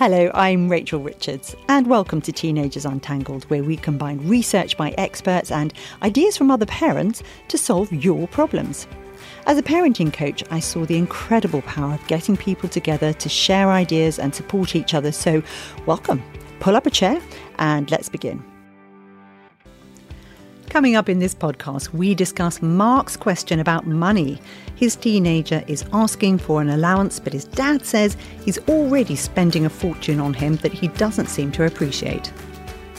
Hello, I'm Rachel Richards, and welcome to Teenagers Untangled, where we combine research by experts and ideas from other parents to solve your problems. As a parenting coach, I saw the incredible power of getting people together to share ideas and support each other. So, welcome. Pull up a chair and let's begin. Coming up in this podcast, we discuss Mark's question about money. His teenager is asking for an allowance, but his dad says he's already spending a fortune on him that he doesn't seem to appreciate.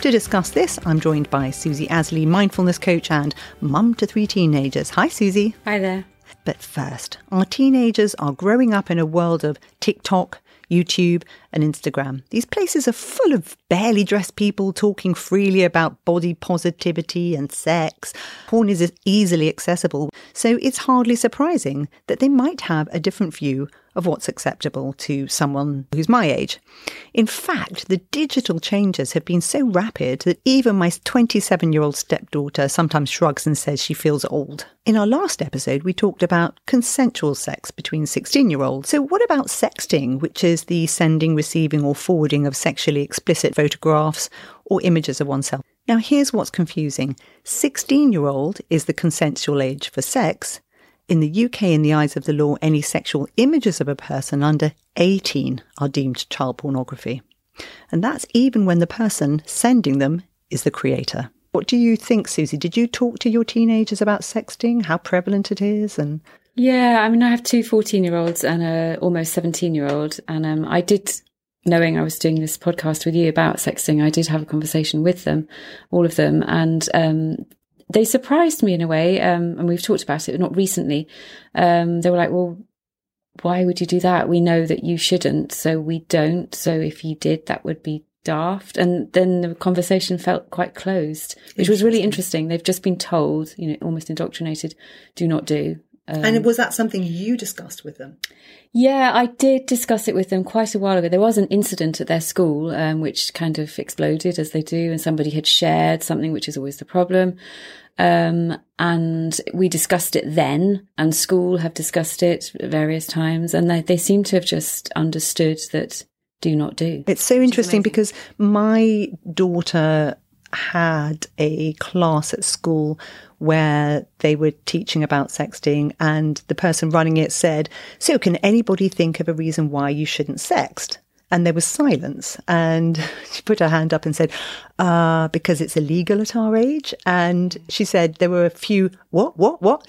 To discuss this, I'm joined by Susie Asley, mindfulness coach and mum to three teenagers. Hi, Susie. Hi there. But first, our teenagers are growing up in a world of TikTok, YouTube, and Instagram. These places are full of barely dressed people talking freely about body positivity and sex. Porn is easily accessible, so it's hardly surprising that they might have a different view of what's acceptable to someone who's my age. In fact, the digital changes have been so rapid that even my 27 year old stepdaughter sometimes shrugs and says she feels old. In our last episode, we talked about consensual sex between 16 year olds. So, what about sexting, which is the sending, receiving, or forwarding of sexually explicit photographs or images of oneself? Now, here's what's confusing 16 year old is the consensual age for sex, in the UK, in the eyes of the law, any sexual images of a person under 18 are deemed child pornography. And that's even when the person sending them is the creator. What do you think, Susie? Did you talk to your teenagers about sexting, how prevalent it is? And yeah, I mean, I have two 14 year olds and a almost 17 year old. And um, I did, knowing I was doing this podcast with you about sexting, I did have a conversation with them, all of them. And um, they surprised me in a way. Um, and we've talked about it, not recently. Um, they were like, well, why would you do that? We know that you shouldn't, so we don't. So if you did, that would be daft. And then the conversation felt quite closed, which was really interesting. They've just been told, you know, almost indoctrinated, do not do. Um, and was that something you discussed with them? Yeah, I did discuss it with them quite a while ago. There was an incident at their school, um, which kind of exploded as they do, and somebody had shared something, which is always the problem. Um, and we discussed it then, and school have discussed it various times, and they, they seem to have just understood that do not do. It's so interesting because my daughter had a class at school where they were teaching about sexting and the person running it said, so can anybody think of a reason why you shouldn't sext? And there was silence. And she put her hand up and said, uh, because it's illegal at our age. And she said there were a few, what, what, what?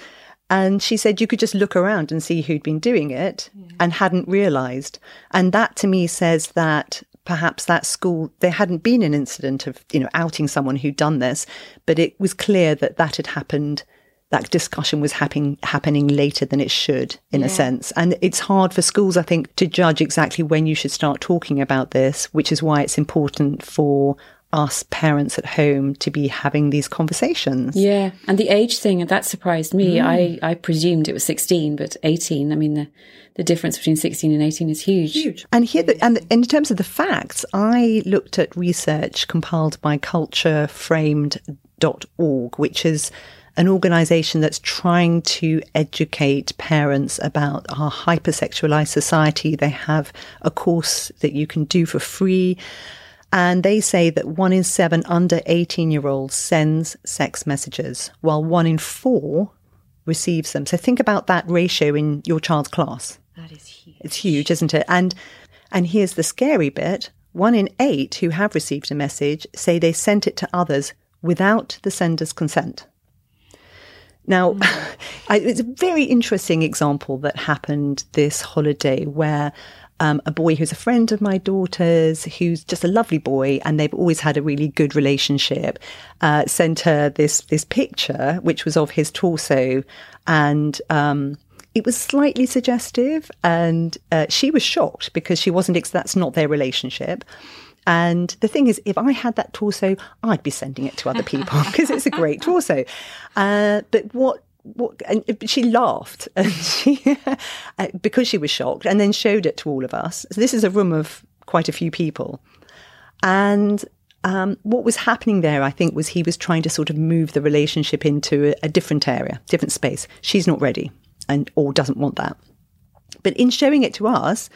And she said you could just look around and see who'd been doing it yeah. and hadn't realized. And that to me says that perhaps that school, there hadn't been an incident of, you know, outing someone who'd done this, but it was clear that that had happened that discussion was happening happening later than it should in yeah. a sense and it's hard for schools i think to judge exactly when you should start talking about this which is why it's important for us parents at home to be having these conversations. Yeah, and the age thing that surprised me. Mm. I I presumed it was 16, but 18. I mean the the difference between 16 and 18 is huge. Huge. And here the, and in terms of the facts, I looked at research compiled by cultureframed.org, which is an organization that's trying to educate parents about our hypersexualized society. They have a course that you can do for free. And they say that one in seven under 18 year olds sends sex messages, while one in four receives them. So think about that ratio in your child's class. That is huge. It's huge, isn't it? And and here's the scary bit. One in eight who have received a message say they sent it to others without the sender's consent. Now, mm. I, it's a very interesting example that happened this holiday where um, a boy who's a friend of my daughter's, who's just a lovely boy, and they've always had a really good relationship, uh, sent her this this picture, which was of his torso, and um, it was slightly suggestive, and uh, she was shocked because she wasn't. That's not their relationship. And the thing is, if I had that torso, I'd be sending it to other people because it's a great torso. Uh, but what what, and she laughed and she, uh, because she was shocked and then showed it to all of us. So this is a room of quite a few people. And um, what was happening there, I think, was he was trying to sort of move the relationship into a, a different area, different space. She's not ready and or doesn't want that. But in showing it to us,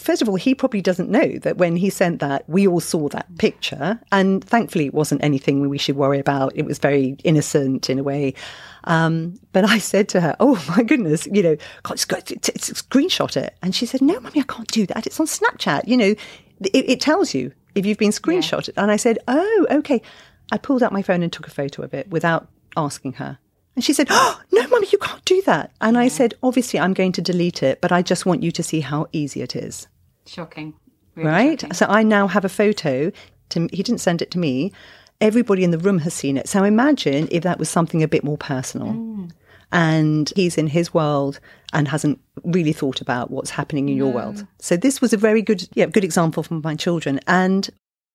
first of all, he probably doesn't know that when he sent that, we all saw that picture. And thankfully, it wasn't anything we should worry about. It was very innocent in a way. Um, but I said to her, Oh my goodness, you know, God, it's, it's, it's, screenshot it. And she said, No, mummy, I can't do that. It's on Snapchat. You know, it, it tells you if you've been screenshotted. Yeah. And I said, Oh, okay. I pulled out my phone and took a photo of it without asking her. And she said, Oh, no, mummy, you can't do that. And yeah. I said, Obviously, I'm going to delete it, but I just want you to see how easy it is. Shocking. Really right? Shocking. So I now have a photo. To, he didn't send it to me. Everybody in the room has seen it. So imagine if that was something a bit more personal. Mm. And he's in his world and hasn't really thought about what's happening in no. your world. So this was a very good, yeah, good example from my children. And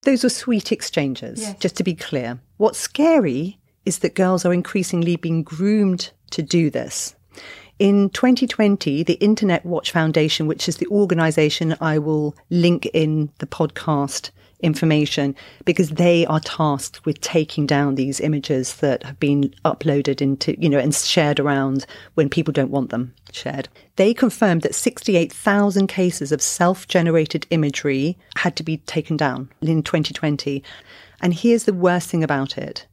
those were sweet exchanges, yes. just to be clear. What's scary is that girls are increasingly being groomed to do this. In 2020, the Internet Watch Foundation, which is the organization I will link in the podcast information, because they are tasked with taking down these images that have been uploaded into, you know, and shared around when people don't want them shared. They confirmed that 68,000 cases of self generated imagery had to be taken down in 2020. And here's the worst thing about it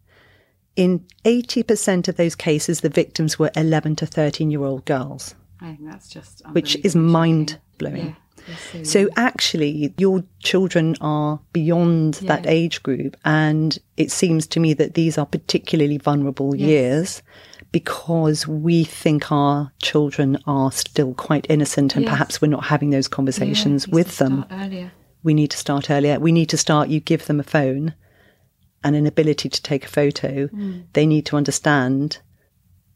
in 80% of those cases, the victims were 11 to 13 year old girls. I think that's just which is mind blowing. Yeah, so actually, your children are beyond yeah. that age group, and it seems to me that these are particularly vulnerable yes. years because we think our children are still quite innocent, and yes. perhaps we're not having those conversations yeah, with them. Earlier. We need to start earlier. We need to start. You give them a phone and an ability to take a photo, mm. they need to understand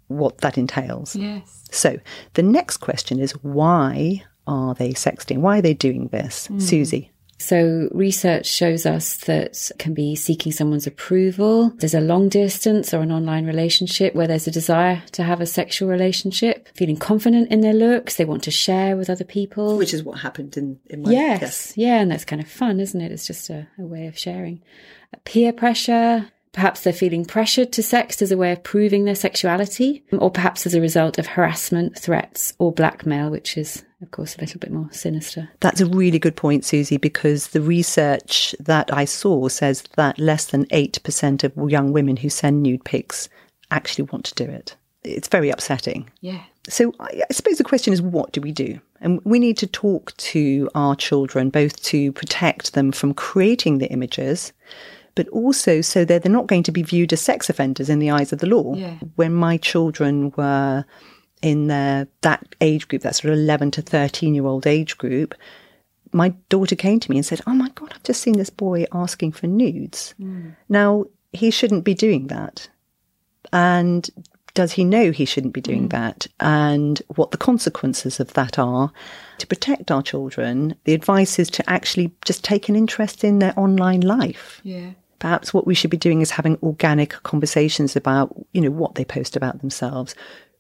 what that entails. Yes. So the next question is why are they sexting? Why are they doing this? Mm. Susie. So research shows us that can be seeking someone's approval. There's a long distance or an online relationship where there's a desire to have a sexual relationship, feeling confident in their looks. They want to share with other people. Which is what happened in, in my Yes. Guess. Yeah. And that's kind of fun, isn't it? It's just a, a way of sharing peer pressure. Perhaps they're feeling pressured to sex as a way of proving their sexuality, or perhaps as a result of harassment, threats, or blackmail, which is, of course, a little bit more sinister. That's a really good point, Susie, because the research that I saw says that less than 8% of young women who send nude pics actually want to do it. It's very upsetting. Yeah. So I, I suppose the question is, what do we do? And we need to talk to our children, both to protect them from creating the images but also so that they're not going to be viewed as sex offenders in the eyes of the law. Yeah. When my children were in their, that age group, that sort of 11 to 13 year old age group, my daughter came to me and said, Oh my God, I've just seen this boy asking for nudes. Mm. Now, he shouldn't be doing that. And does he know he shouldn't be doing mm. that? And what the consequences of that are? To protect our children, the advice is to actually just take an interest in their online life. Yeah perhaps what we should be doing is having organic conversations about, you know, what they post about themselves,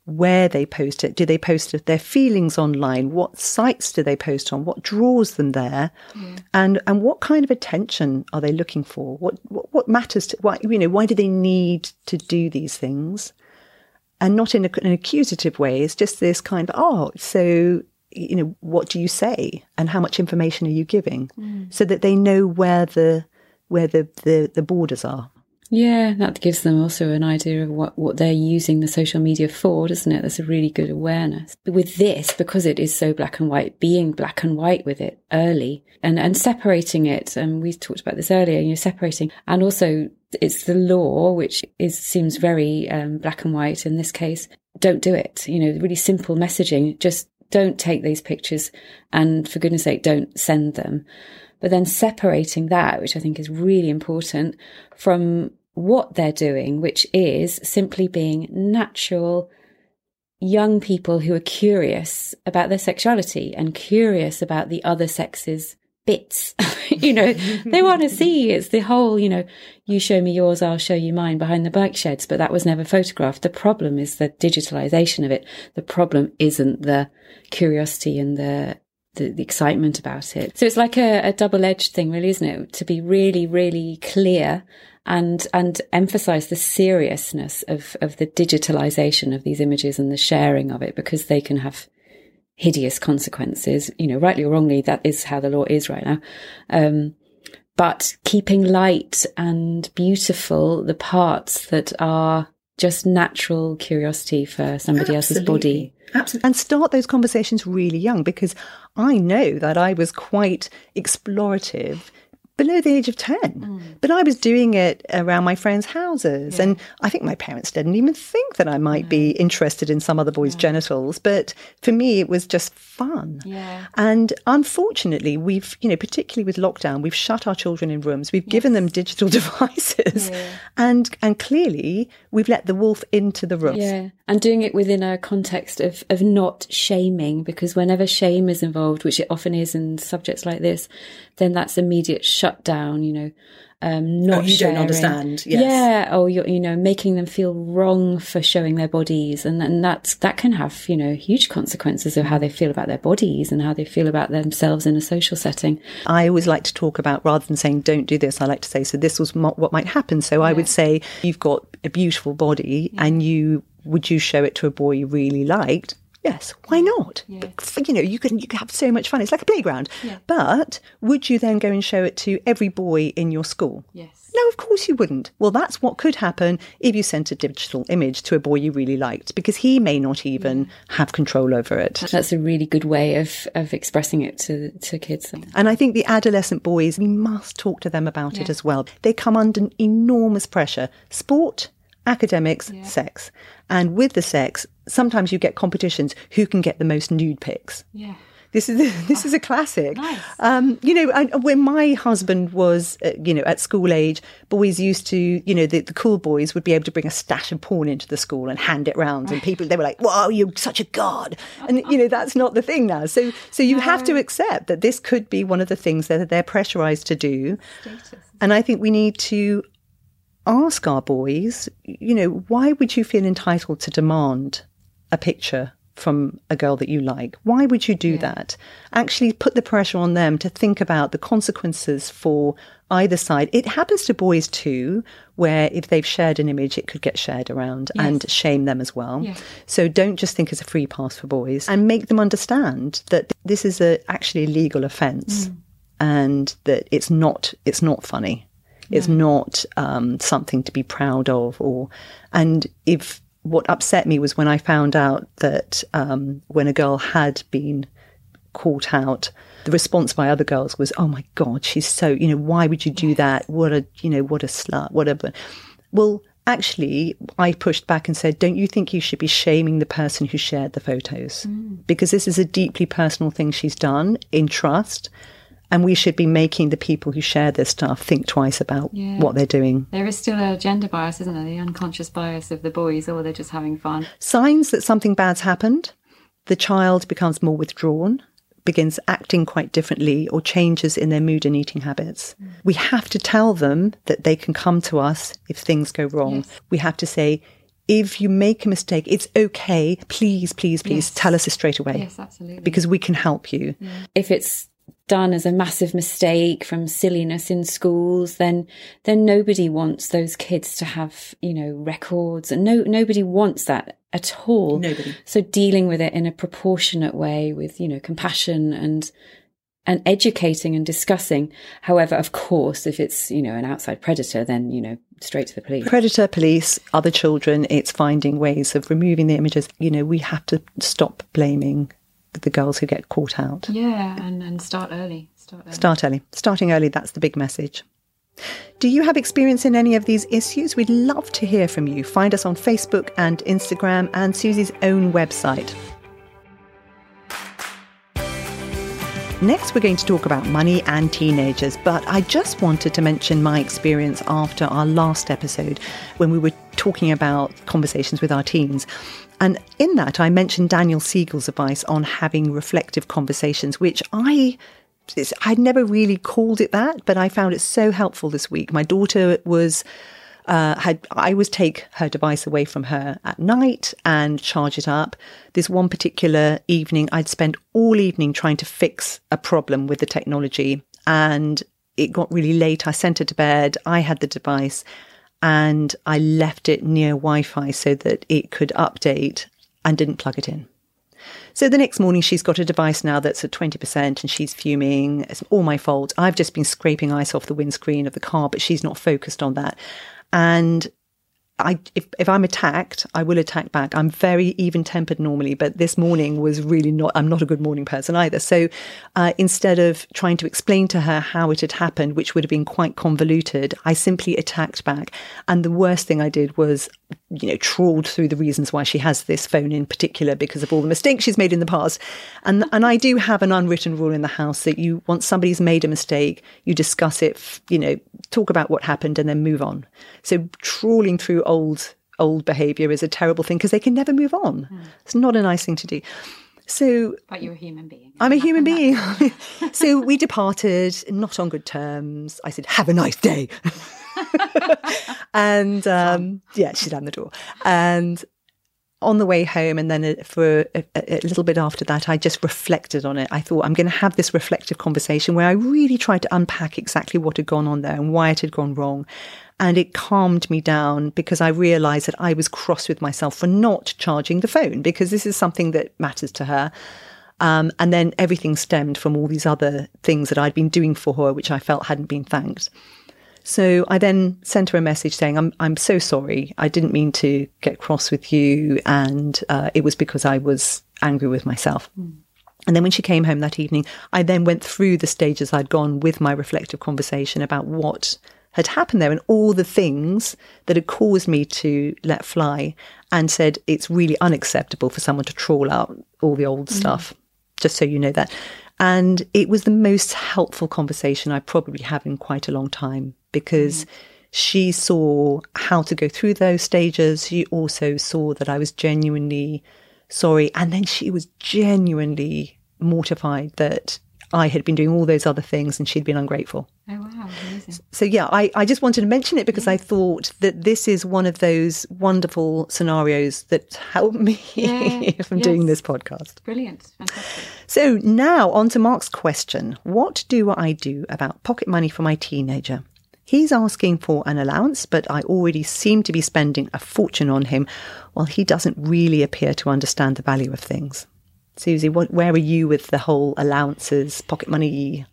where they post it. Do they post their feelings online? What sites do they post on? What draws them there? Yeah. And and what kind of attention are they looking for? What what, what matters to why you know, why do they need to do these things? And not in a, an accusative way. It's just this kind of, oh, so you know, what do you say and how much information are you giving? Mm. So that they know where the where the, the, the borders are. Yeah, that gives them also an idea of what, what they're using the social media for, doesn't it? That's a really good awareness. But with this, because it is so black and white, being black and white with it early and, and separating it, and we talked about this earlier, you know, separating, and also it's the law, which is seems very um, black and white in this case. Don't do it. You know, really simple messaging. Just don't take these pictures, and for goodness sake, don't send them but then separating that, which I think is really important from what they're doing, which is simply being natural young people who are curious about their sexuality and curious about the other sex's bits. you know, they want to see it's the whole, you know, you show me yours, I'll show you mine behind the bike sheds, but that was never photographed. The problem is the digitalization of it. The problem isn't the curiosity and the the, the excitement about it. So it's like a, a double edged thing, really, isn't it? To be really, really clear and and emphasize the seriousness of of the digitalization of these images and the sharing of it because they can have hideous consequences. You know, rightly or wrongly, that is how the law is right now. Um, but keeping light and beautiful the parts that are just natural curiosity for somebody Absolutely. else's body. Absolutely. And start those conversations really young because I know that I was quite explorative below the age of 10. Mm. But I was doing it around my friends' houses. Yeah. And I think my parents didn't even think that I might no. be interested in some other boy's no. genitals. But for me, it was just fun. Yeah. And unfortunately, we've, you know, particularly with lockdown, we've shut our children in rooms. We've yes. given them digital devices. Yeah. And, and clearly, we've let the wolf into the room. Yeah. And doing it within a context of, of not shaming, because whenever shame is involved, which it often is in subjects like this, then that's immediate shut down, you know, um, not oh, you sharing. don't understand. Yes. Yeah. Or you're, you know, making them feel wrong for showing their bodies. And, and that's, that can have, you know, huge consequences of how they feel about their bodies and how they feel about themselves in a social setting. I always like to talk about rather than saying, don't do this, I like to say, so this was what might happen. So yeah. I would say, you've got a beautiful body yeah. and you, would you show it to a boy you really liked? Yes, why not? Yeah. You know, you can you can have so much fun. It's like a playground. Yeah. But would you then go and show it to every boy in your school? Yes. No, of course you wouldn't. Well, that's what could happen if you sent a digital image to a boy you really liked, because he may not even yeah. have control over it. That's a really good way of, of expressing it to to kids. And I think the adolescent boys, we must talk to them about it as well. They come under enormous pressure. Sport, academics, yeah. sex. And with the sex, sometimes you get competitions who can get the most nude pics. Yeah. This is this is a classic. Nice. Um, you know, when my husband was, uh, you know, at school age, boys used to, you know, the, the, cool boys would be able to bring a stash of porn into the school and hand it round, and people they were like, "Wow, you're such a god!" And you know, that's not the thing now. So, so you no. have to accept that this could be one of the things that they're pressurized to do. Status. And I think we need to ask our boys, you know, why would you feel entitled to demand a picture from a girl that you like? Why would you do yeah. that? Actually, put the pressure on them to think about the consequences for either side. It happens to boys too, where if they've shared an image, it could get shared around yes. and shame them as well. Yes. So don't just think it's a free pass for boys and make them understand that this is a actually a legal offence mm. and that it's not it's not funny. It's not um, something to be proud of, or and if what upset me was when I found out that um, when a girl had been caught out, the response by other girls was, "Oh my God, she's so you know why would you do that? What a you know what a slut, whatever." Well, actually, I pushed back and said, "Don't you think you should be shaming the person who shared the photos? Mm. Because this is a deeply personal thing she's done in trust." And we should be making the people who share this stuff think twice about yeah. what they're doing. There is still a gender bias, isn't there? The unconscious bias of the boys, or they're just having fun. Signs that something bad's happened. The child becomes more withdrawn, begins acting quite differently, or changes in their mood and eating habits. Mm. We have to tell them that they can come to us if things go wrong. Yes. We have to say, if you make a mistake, it's okay. Please, please, please yes. tell us it straight away. Yes, absolutely. Because we can help you. Yeah. If it's done as a massive mistake from silliness in schools, then then nobody wants those kids to have you know records, and no nobody wants that at all. Nobody. So dealing with it in a proportionate way, with you know compassion and and educating and discussing. However, of course, if it's you know an outside predator, then you know straight to the police. Predator, police, other children. It's finding ways of removing the images. You know, we have to stop blaming the girls who get caught out. Yeah, and, and start early. Start early. Start early. Starting early, that's the big message. Do you have experience in any of these issues? We'd love to hear from you. Find us on Facebook and Instagram and Susie's own website. Next, we're going to talk about money and teenagers, but I just wanted to mention my experience after our last episode when we were talking about conversations with our teens. And in that, I mentioned Daniel Siegel's advice on having reflective conversations, which I I'd never really called it that, but I found it so helpful this week. My daughter was uh, had I was take her device away from her at night and charge it up. This one particular evening, I'd spent all evening trying to fix a problem with the technology, and it got really late. I sent her to bed. I had the device, and I left it near Wi Fi so that it could update and didn't plug it in. So the next morning, she's got a device now that's at 20% and she's fuming. It's all my fault. I've just been scraping ice off the windscreen of the car, but she's not focused on that. And I, if, if I'm attacked, I will attack back. I'm very even tempered normally, but this morning was really not, I'm not a good morning person either. So uh, instead of trying to explain to her how it had happened, which would have been quite convoluted, I simply attacked back. And the worst thing I did was, you know, trawled through the reasons why she has this phone in particular because of all the mistakes she's made in the past. And, and I do have an unwritten rule in the house that you, once somebody's made a mistake, you discuss it, you know, talk about what happened and then move on. So trawling through old old behavior is a terrible thing because they can never move on. Mm. It's not a nice thing to do. So, but you're a human being. I'm a human being. so we departed, not on good terms. I said, "Have a nice day," and um, yeah, she slammed the door. And on the way home, and then for a, a, little bit after that, I just reflected on it. I thought I'm going to have this reflective conversation where I really tried to unpack exactly what had gone on there and why it had gone wrong. And it calmed me down because I realized that I was cross with myself for not charging the phone because this is something that matters to her. Um, and then everything stemmed from all these other things that I'd been doing for her, which I felt hadn't been thanked. So I then sent her a message saying, I'm, I'm so sorry. I didn't mean to get cross with you. And uh, it was because I was angry with myself. Mm. And then when she came home that evening, I then went through the stages I'd gone with my reflective conversation about what had happened there and all the things that had caused me to let fly and said it's really unacceptable for someone to trawl out all the old mm. stuff, just so you know that. And it was the most helpful conversation I probably have in quite a long time because mm. she saw how to go through those stages. She also saw that I was genuinely sorry. And then she was genuinely mortified that I had been doing all those other things and she'd been ungrateful. Oh, wow. Amazing. So, yeah, I, I just wanted to mention it because yeah. I thought that this is one of those wonderful scenarios that helped me yeah. from yes. doing this podcast. Brilliant. Fantastic. So, now on to Mark's question What do I do about pocket money for my teenager? He's asking for an allowance, but I already seem to be spending a fortune on him while he doesn't really appear to understand the value of things. Susie, what, where are you with the whole allowances, pocket money?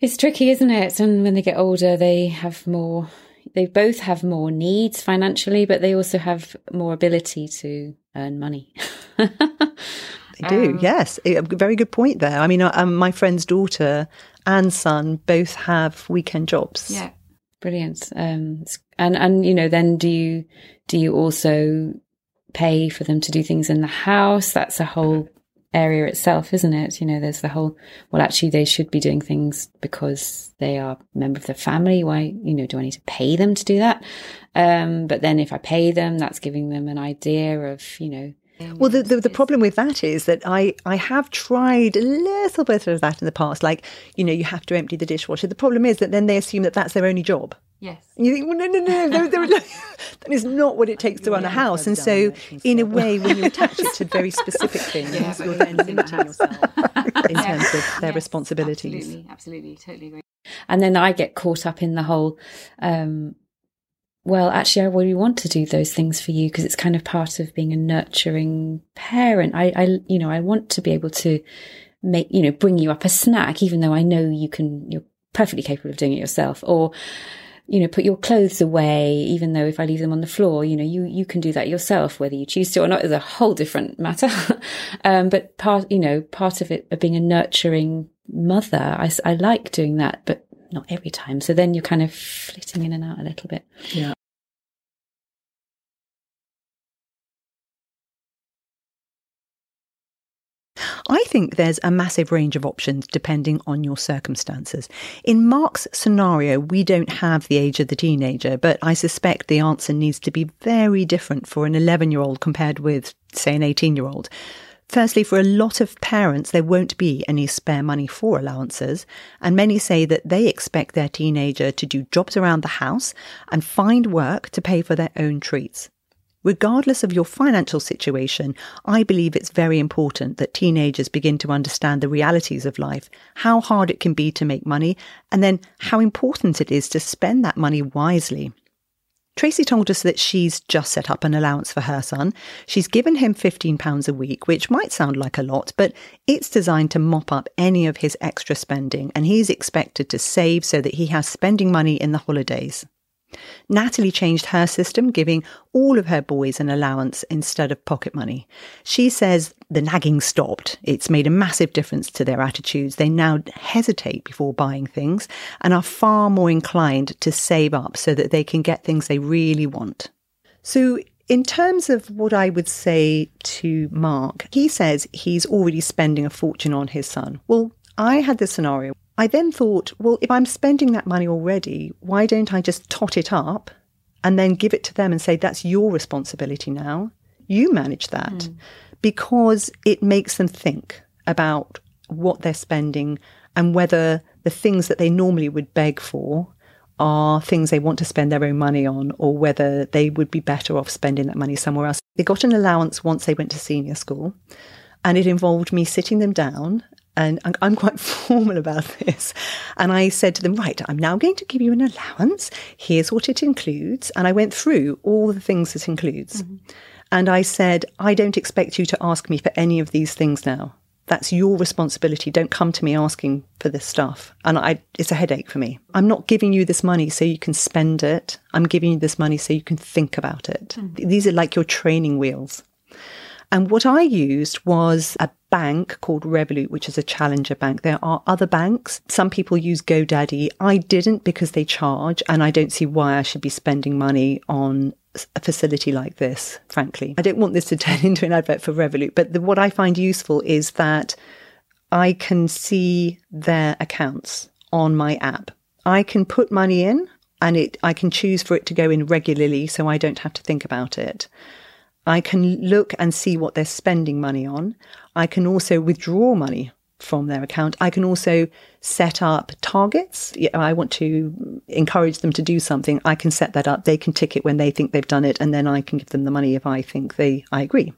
It's tricky, isn't it? And when they get older, they have more, they both have more needs financially, but they also have more ability to earn money. they do, um, yes. A very good point there. I mean, uh, um, my friend's daughter and son both have weekend jobs. Yeah. Brilliant. Um, and, and, you know, then do you, do you also pay for them to do things in the house? That's a whole area itself, isn't it? You know, there's the whole, well, actually, they should be doing things because they are a member of the family. Why, you know, do I need to pay them to do that? Um, but then if I pay them, that's giving them an idea of, you know, well, the, the, the, problem with that is that I, I have tried a little bit of that in the past. Like, you know, you have to empty the dishwasher. The problem is that then they assume that that's their only job. Yes. And you think, well, no, no, no, no, no that is not what it takes to run a house. And so, in a way, when you attach it to very specific things, yeah, you're then limiting yourself in terms of their yes, responsibilities. Absolutely, absolutely, totally agree. And then I get caught up in the whole, um, well, actually, I really want to do those things for you because it's kind of part of being a nurturing parent. I, I, you know, I want to be able to make, you know, bring you up a snack, even though I know you can, you're perfectly capable of doing it yourself. Or, you know, put your clothes away, even though if I leave them on the floor, you know, you, you can do that yourself, whether you choose to or not is a whole different matter. um, but part, you know, part of it of being a nurturing mother, I, I like doing that, but not every time. So then you're kind of flitting in and out a little bit. Yeah. I think there's a massive range of options depending on your circumstances. In Mark's scenario, we don't have the age of the teenager, but I suspect the answer needs to be very different for an 11 year old compared with, say, an 18 year old. Firstly, for a lot of parents, there won't be any spare money for allowances, and many say that they expect their teenager to do jobs around the house and find work to pay for their own treats. Regardless of your financial situation, I believe it's very important that teenagers begin to understand the realities of life, how hard it can be to make money, and then how important it is to spend that money wisely. Tracy told us that she's just set up an allowance for her son. She's given him £15 a week, which might sound like a lot, but it's designed to mop up any of his extra spending, and he's expected to save so that he has spending money in the holidays. Natalie changed her system, giving all of her boys an allowance instead of pocket money. She says the nagging stopped. It's made a massive difference to their attitudes. They now hesitate before buying things and are far more inclined to save up so that they can get things they really want. So, in terms of what I would say to Mark, he says he's already spending a fortune on his son. Well, I had this scenario I then thought, well, if I'm spending that money already, why don't I just tot it up and then give it to them and say, that's your responsibility now? You manage that. Mm. Because it makes them think about what they're spending and whether the things that they normally would beg for are things they want to spend their own money on or whether they would be better off spending that money somewhere else. They got an allowance once they went to senior school and it involved me sitting them down and I'm quite formal about this. And I said to them, right, I'm now going to give you an allowance. Here's what it includes. And I went through all the things it includes. Mm-hmm. And I said, I don't expect you to ask me for any of these things now. That's your responsibility. Don't come to me asking for this stuff. And I, it's a headache for me. I'm not giving you this money so you can spend it. I'm giving you this money so you can think about it. Mm-hmm. These are like your training wheels. And what I used was a bank called Revolut, which is a challenger bank. There are other banks. Some people use GoDaddy. I didn't because they charge, and I don't see why I should be spending money on a facility like this, frankly. I don't want this to turn into an advert for Revolut, but the, what I find useful is that I can see their accounts on my app. I can put money in and it I can choose for it to go in regularly so I don't have to think about it. I can look and see what they're spending money on. I can also withdraw money from their account. I can also set up targets. I want to encourage them to do something. I can set that up. They can tick it when they think they've done it, and then I can give them the money if I think they I agree.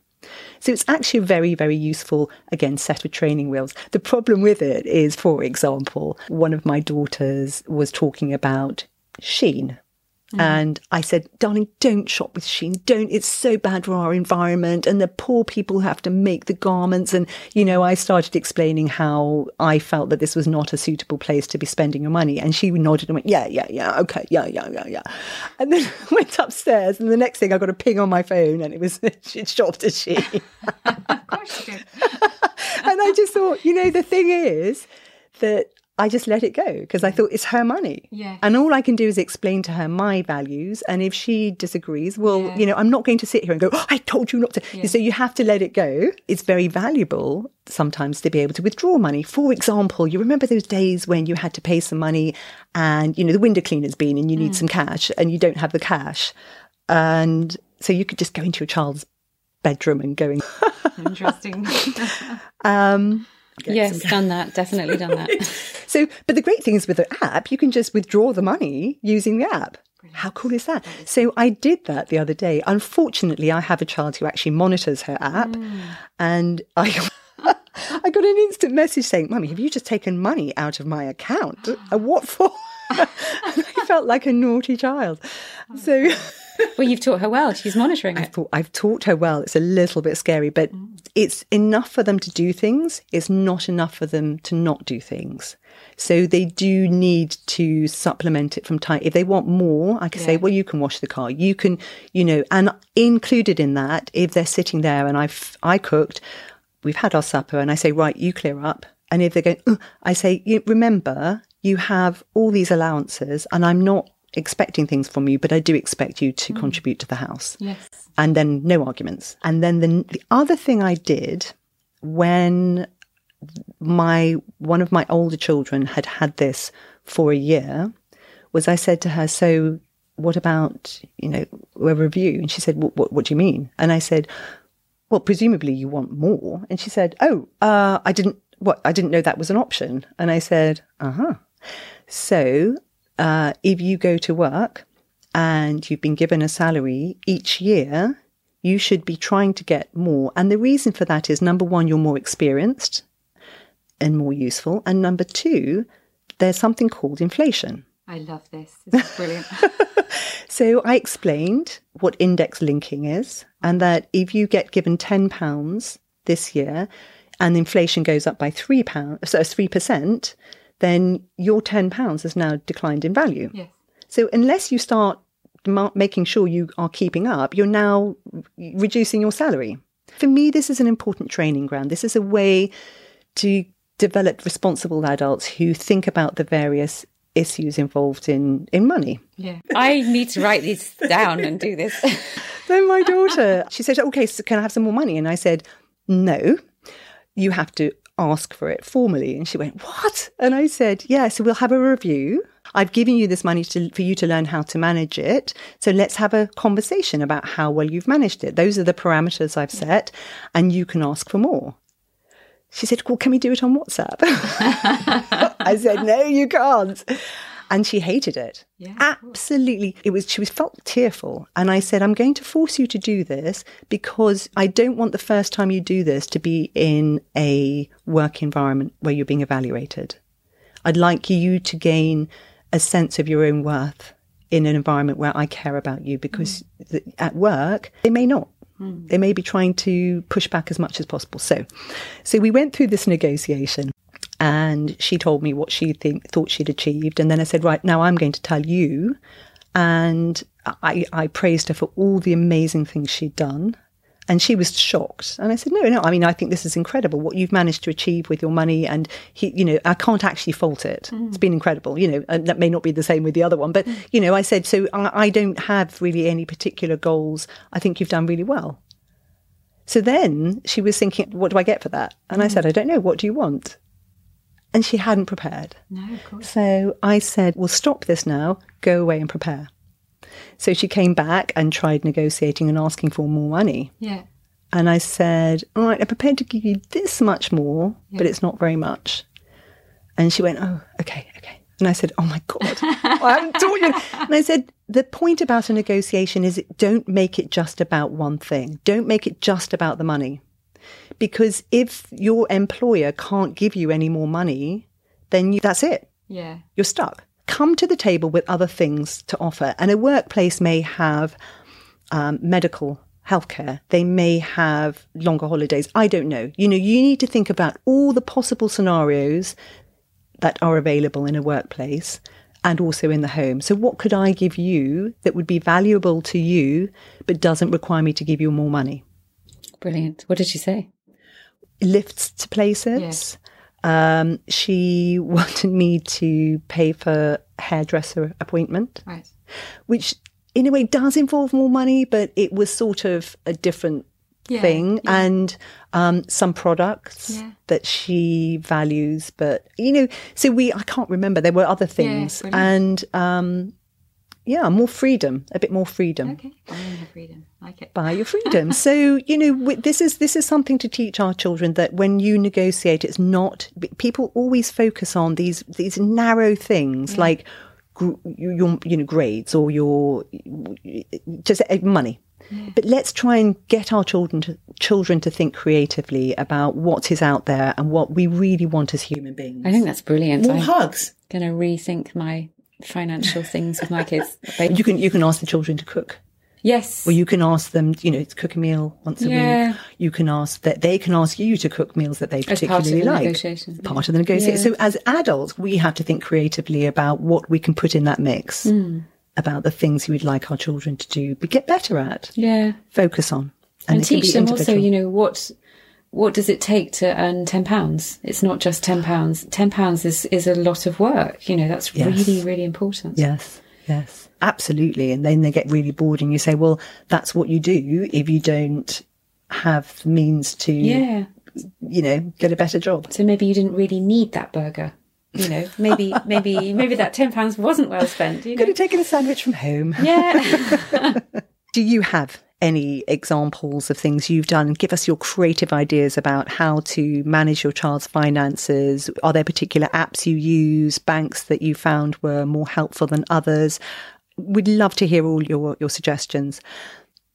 So it's actually a very, very useful, again, set of training wheels. The problem with it is, for example, one of my daughters was talking about Shein Mm. And I said, darling, don't shop with Shein. Don't. It's so bad for our environment. And the poor people have to make the garments. And, you know, I started explaining how I felt that this was not a suitable place to be spending your money. And she nodded and went, yeah, yeah, yeah. Okay. Yeah, yeah, yeah, yeah. And then went upstairs. And the next thing I got a ping on my phone and it was, she'd shopped at Shein. of course you did. and I just thought, you know, the thing is that I just let it go because I thought it's her money. Yeah. And all I can do is explain to her my values. And if she disagrees, well, yeah. you know, I'm not going to sit here and go, oh, I told you not to. Yeah. So you have to let it go. It's very valuable sometimes to be able to withdraw money. For example, you remember those days when you had to pay some money and, you know, the window cleaner's been and you need mm. some cash and you don't have the cash. And so you could just go into your child's bedroom and go in. Interesting. um, yes, done that. Definitely done that. so, but the great thing is with the app, you can just withdraw the money using the app. How cool is that? So I did that the other day. Unfortunately, I have a child who actually monitors her app, mm. and I. I got an instant message saying, Mummy, have you just taken money out of my account? And what for? I felt like a naughty child. So well, you've taught her well. She's monitoring I've, taught, I've taught her well. It's a little bit scary, but mm. it's enough for them to do things. It's not enough for them to not do things. So they do need to supplement it from time. If they want more, I can yeah. say, well, you can wash the car. You can, you know, and included in that, if they're sitting there and I've, I cooked, we've had our supper and I say, right, you clear up. And if they're going, I say, remember, you have all these allowances and I'm not expecting things from you, but I do expect you to mm. contribute to the house. Yes. And then no arguments. And then the, the other thing I did when my one of my older children had had this for a year was I said to her, "So what about you know a review?" And she said, "What what, what do you mean?" And I said, "Well, presumably you want more." And she said, "Oh, uh, I didn't what I didn't know that was an option." And I said, "Uh huh." So uh, if you go to work and you've been given a salary each year, you should be trying to get more. And the reason for that is number one, you're more experienced and more useful. And number two, there's something called inflation. I love this. This is brilliant. So I explained what index linking is, and that if you get given ten pounds this year, and inflation goes up by three pounds, so three percent, then your ten pounds has now declined in value. yes. So unless you start making sure you are keeping up, you're now reducing your salary. For me, this is an important training ground. This is a way to develop responsible adults who think about the various issues involved in, in money. Yeah. I need to write these down and do this. Then my daughter, she said, okay, so can I have some more money? And I said, no, you have to ask for it formally. And she went, what? And I said, yeah, so we'll have a review. I've given you this money to, for you to learn how to manage it. So let's have a conversation about how well you've managed it. Those are the parameters I've set and you can ask for more. She said, well, can we do it on WhatsApp? I said, no, you can't. And she hated it. Yeah, Absolutely. It was, she was felt tearful. And I said, I'm going to force you to do this because I don't want the first time you do this to be in a work environment where you're being evaluated. I'd like you to gain a sense of your own worth in an environment where I care about you because mm. th- at work, they may not. Mm. They may be trying to push back as much as possible. So, so we went through this negotiation and she told me what she think, thought she'd achieved. And then I said, right, now I'm going to tell you. And I, I praised her for all the amazing things she'd done. And she was shocked. And I said, no, no, I mean, I think this is incredible what you've managed to achieve with your money. And he, you know, I can't actually fault it. Mm. It's been incredible, you know, and that may not be the same with the other one. But, mm. you know, I said, so I, I don't have really any particular goals. I think you've done really well. So then she was thinking, what do I get for that? And I mm. said, I don't know. What do you want? And she hadn't prepared. No, of course. So I said, well, stop this now, go away and prepare. So she came back and tried negotiating and asking for more money. Yeah. And I said, all right, I'm prepared to give you this much more, but it's not very much. And she went, oh, okay, okay. And I said, oh my God, I haven't taught you. And I said, the point about a negotiation is don't make it just about one thing. Don't make it just about the money. Because if your employer can't give you any more money, then you, that's it Yeah. you're stuck. Come to the table with other things to offer. And a workplace may have um, medical healthcare. They may have longer holidays. I don't know. You know, you need to think about all the possible scenarios that are available in a workplace and also in the home. So, what could I give you that would be valuable to you, but doesn't require me to give you more money? Brilliant. What did she say? Lifts to places. Um, she wanted me to pay for hairdresser appointment, Right. which in a way does involve more money, but it was sort of a different Yeah, thing. yeah. And um, some products Yeah. that she values, but you know, so we I can't remember. There were other things, and um, yeah, more freedom, a bit more freedom Okay. Buying her freedom. Like it. buy your freedom. so you know this is this is something to teach our children that when you negotiate, it's not people always focus on these these narrow things like gr- your you know grades or your just uh, money. But let's try and get our children to children to think creatively about what is out there and what we really want as human beings. I think that's brilliant. More I'm hugs. going to rethink my financial things with my kids. You can you can ask the children to cook. yes. Or you can ask them, you know, to cook a meal once a Yeah. week. You can ask that they can ask you to cook meals that they As part of particularly the like. negotiation. Part of the negotiation. Yeah. So as adults, we have to think creatively about what we can put in that mix, Hmm. about the things we would like our children to do, but get better at, yeah. focus on, And, can teach them also, you know, what what does it take to earn ten pounds? It's not just ten pounds. Ten pounds is is a lot of work. You know, that's Yes. really really important. Yes, yes, absolutely. And then they get really bored, and you say, "Well, that's what you do if you don't have the means to, Yeah. you know, get a better job." So maybe you didn't really need that burger. You know, maybe maybe maybe that ten pounds wasn't well spent. You Could know. have taken a sandwich from home. Yeah. Do you have any examples of things you've done? Give us your creative ideas about how to manage your child's finances. Are there particular apps you use, banks that you found were more helpful than others? We'd love to hear all your, your suggestions.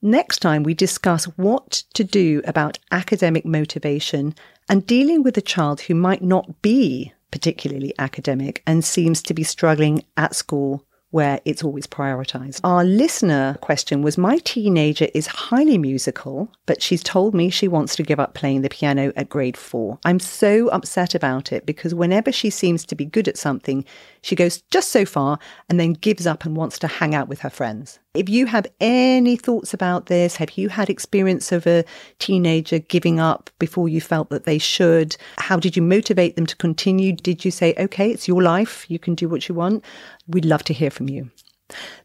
Next time, we discuss what to do about academic motivation and dealing with a child who might not be particularly academic, and seems to be struggling at school where it's always prioritized. Our listener question was My teenager is highly musical, but she's told me she wants to give up playing the piano at grade four. I'm so upset about it because whenever she seems to be good at something, she goes just so far and then gives up and wants to hang out with her friends. If you have any thoughts about this, have you had experience of a teenager giving up before you felt that they should? How did you motivate them to continue? Did you say, okay, it's your life, you can do what you want? We'd love to hear from you.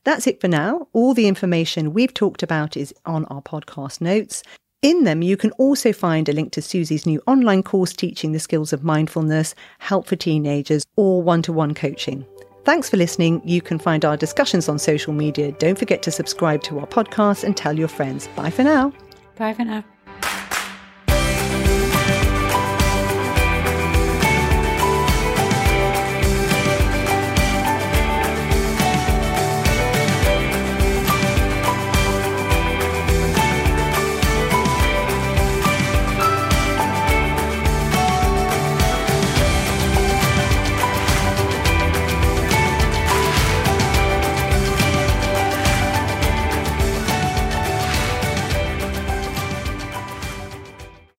That's it for now. All the information we've talked about is on our podcast notes. In them, you can also find a link to Susie's new online course teaching the skills of mindfulness, help for teenagers, or one to one coaching. Thanks for listening. You can find our discussions on social media. Don't forget to subscribe to our podcast and tell your friends. Bye for now. Bye for now.